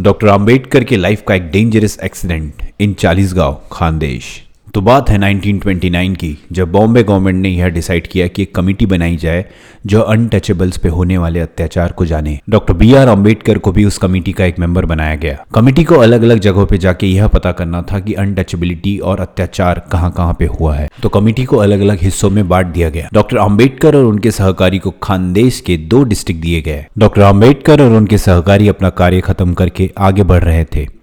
Doctor Ambedkar के life का एक dangerous accident in Chalisgaon Khandesh. तो बात है 1929 की, जब बॉम्बे गवर्नमेंट ने यह डिसाइड किया कि एक कमेटी बनाई जाए जो अनटचेबल्स पे होने वाले अत्याचार को जाने। डॉक्टर बी आर अंबेडकर को भी उस कमेटी का एक मेंबर बनाया गया। कमेटी को अलग अलग जगहों पे जाके यह पता करना था कि अनटचेबिलिटी और अत्याचार कहाँ कहाँ पे हुआ है। तो कमेटी को अलग अलग हिस्सों में बांट दिया गया। डॉक्टर अंबेडकर और उनके सहकारी को खानदेश के दो डिस्ट्रिक्ट दिए गए। डॉक्टर अंबेडकर और उनके सहकारी अपना कार्य खत्म करके आगे बढ़ रहे थे।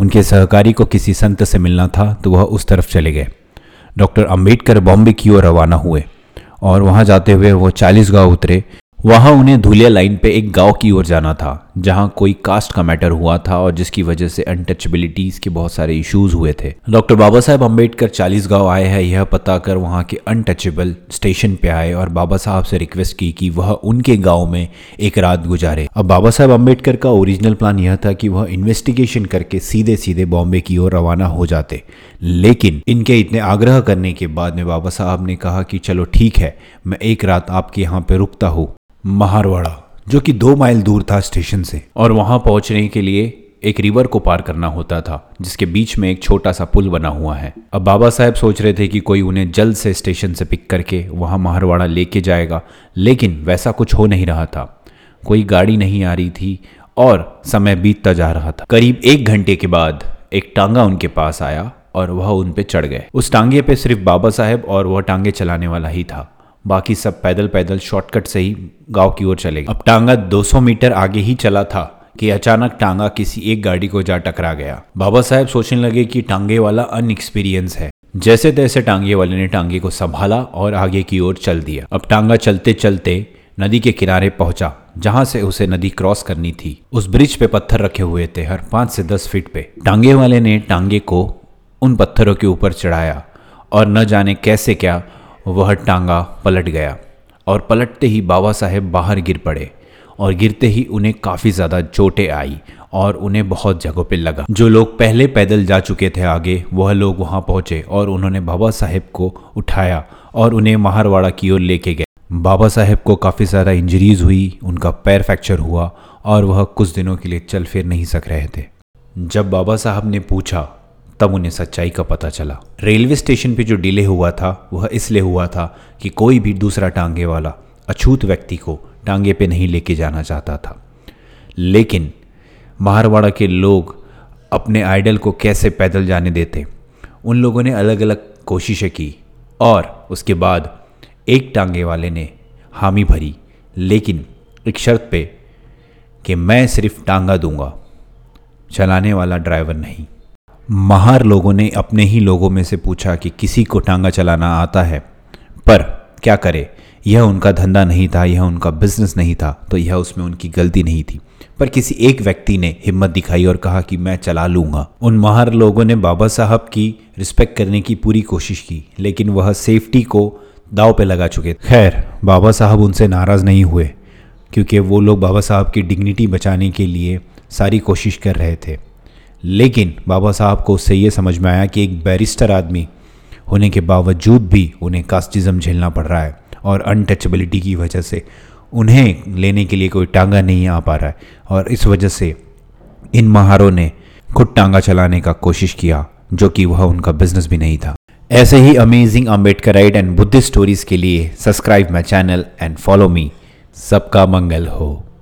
उनके सहकारी को किसी संत से मिलना था तो वह उस तरफ़ चले गए। डॉक्टर अंबेडकर बॉम्बे की ओर रवाना हुए और वहाँ जाते हुए वो चालीस गाँव उतरे। वहाँ उन्हें धूलिया लाइन पे एक गाँव की ओर जाना था। जहाँ कोई कास्ट का मैटर हुआ था और जिसकी वजह से अनटचेबिलिटीज के बहुत सारे इश्यूज़ हुए थे। डॉक्टर बाबा साहेब अंबेडकर चालीस गाँव आए हैं, यह पता कर वहाँ के अनटचेबल स्टेशन पे आए और बाबा साहब से रिक्वेस्ट की कि वह उनके गाँव में एक रात गुजारे। अब बाबा साहेब अंबेडकर का ओरिजिनल प्लान यह था कि वह इन्वेस्टिगेशन करके सीधे सीधे बॉम्बे की ओर रवाना हो जाते। लेकिन इनके इतने आग्रह करने के बाद में बाबा साहब ने कहा कि चलो ठीक है, मैं एक रात आपके यहाँ पे रुकता हूँ। महारवाड़ा। जो कि दो माइल दूर था स्टेशन से। और वहाँ पहुँचने के लिए एक रिवर को पार करना होता था, जिसके बीच में एक छोटा सा पुल बना हुआ है। अब बाबा साहब सोच रहे थे कि कोई उन्हें जल्द से स्टेशन से पिक करके वहाँ महारवाड़ा लेके जाएगा, लेकिन वैसा कुछ हो नहीं रहा था। कोई गाड़ी नहीं आ रही थी और समय बीतता जा रहा था। करीब एक घंटे के बाद एक टांगा उनके पास आया और वह उन पे चढ़ गए। उस टांगे पे सिर्फ़ बाबा साहेब और वह टांगे चलाने वाला ही था। बाकी सब पैदल पैदल शॉर्टकट से ही गाँव की ओर चले गए। अब टांगा 200 मीटर आगे ही चला था कि अचानक टांगा किसी एक गाड़ी को जा टकरा गया। बाबा साहेब सोचने लगे कि टांगे वाला अनएक्सपीरियंस है। जैसे तैसे टांगे वाले ने टांगे को संभाला और आगे की ओर चल दिया। अब टांगा चलते चलते नदी के किनारे पहुँचा, जहाँ से उसे नदी क्रॉस करनी थी। उस ब्रिज पे पत्थर रखे हुए थे, हर पाँच से दस फीट पे। टांगे वाले ने टांगे को उन पत्थरों के ऊपर चढ़ाया और न जाने कैसे क्या वह टांगा पलट गया और पलटते ही बाबा साहेब बाहर गिर पड़े और गिरते ही उन्हें काफ़ी ज़्यादा चोटें आई और उन्हें बहुत जगहों पर लगा। जो लोग पहले पैदल जा चुके थे आगे, वह लोग वहाँ पहुँचे और उन्होंने बाबा साहेब को उठाया और उन्हें महारवाड़ा की ओर लेके गए। बाबा साहेब को काफ़ी ज़्यादा इंजरीज हुई, उनका पैर फ्रैक्चर हुआ और वह कुछ दिनों के लिए चल फिर नहीं सक रहे थे। जब बाबा साहब ने पूछा तब उन्हें सच्चाई का पता चला। रेलवे स्टेशन पे जो डिले हुआ था, वह इसलिए हुआ था कि कोई भी दूसरा टांगे वाला, अछूत व्यक्ति को टांगे पे नहीं लेके जाना चाहता था। लेकिन, मारवाड़ा के लोग अपने आइडल को कैसे पैदल जाने देते? उन लोगों ने अलग अलग कोशिशें की, और उसके बाद एक टांगे वाले ने हामी भरी, लेकिन एक शर्त पे कि मैं सिर्फ़ टांगा दूँगा। चलाने वाला ड्राइवर नहीं। महार लोगों ने अपने ही लोगों में से पूछा कि किसी को टांगा चलाना आता है, पर क्या करे? यह उनका धंधा नहीं था, यह उनका बिज़नेस नहीं था तो यह उसमें उनकी गलती नहीं थी। पर किसी एक व्यक्ति ने हिम्मत दिखाई और कहा कि मैं चला लूँगा। उन महार लोगों ने बाबा साहब की रिस्पेक्ट करने की पूरी कोशिश की, लेकिन वह सेफ्टी को दाव पे लगा चुके खैर, बाबा साहब उनसे नाराज़ नहीं हुए, क्योंकि वो लोग बाबा साहब की डिग्निटी बचाने के लिए सारी कोशिश कर रहे थे। लेकिन बाबा साहब को उससे ये समझ में आया कि एक बैरिस्टर आदमी होने के बावजूद भी उन्हें कास्टिज़म झेलना पड़ रहा है और अनटचेबिलिटी की वजह से उन्हें लेने के लिए कोई टांगा नहीं आ पा रहा है। और इस वजह से इन महारों ने खुद टांगा चलाने का कोशिश किया, जो कि वह उनका बिज़नेस भी नहीं था। ऐसे ही amazing Ambedkarite and Buddhist stories के लिए subscribe my channel and follow me सबका मंगल हो।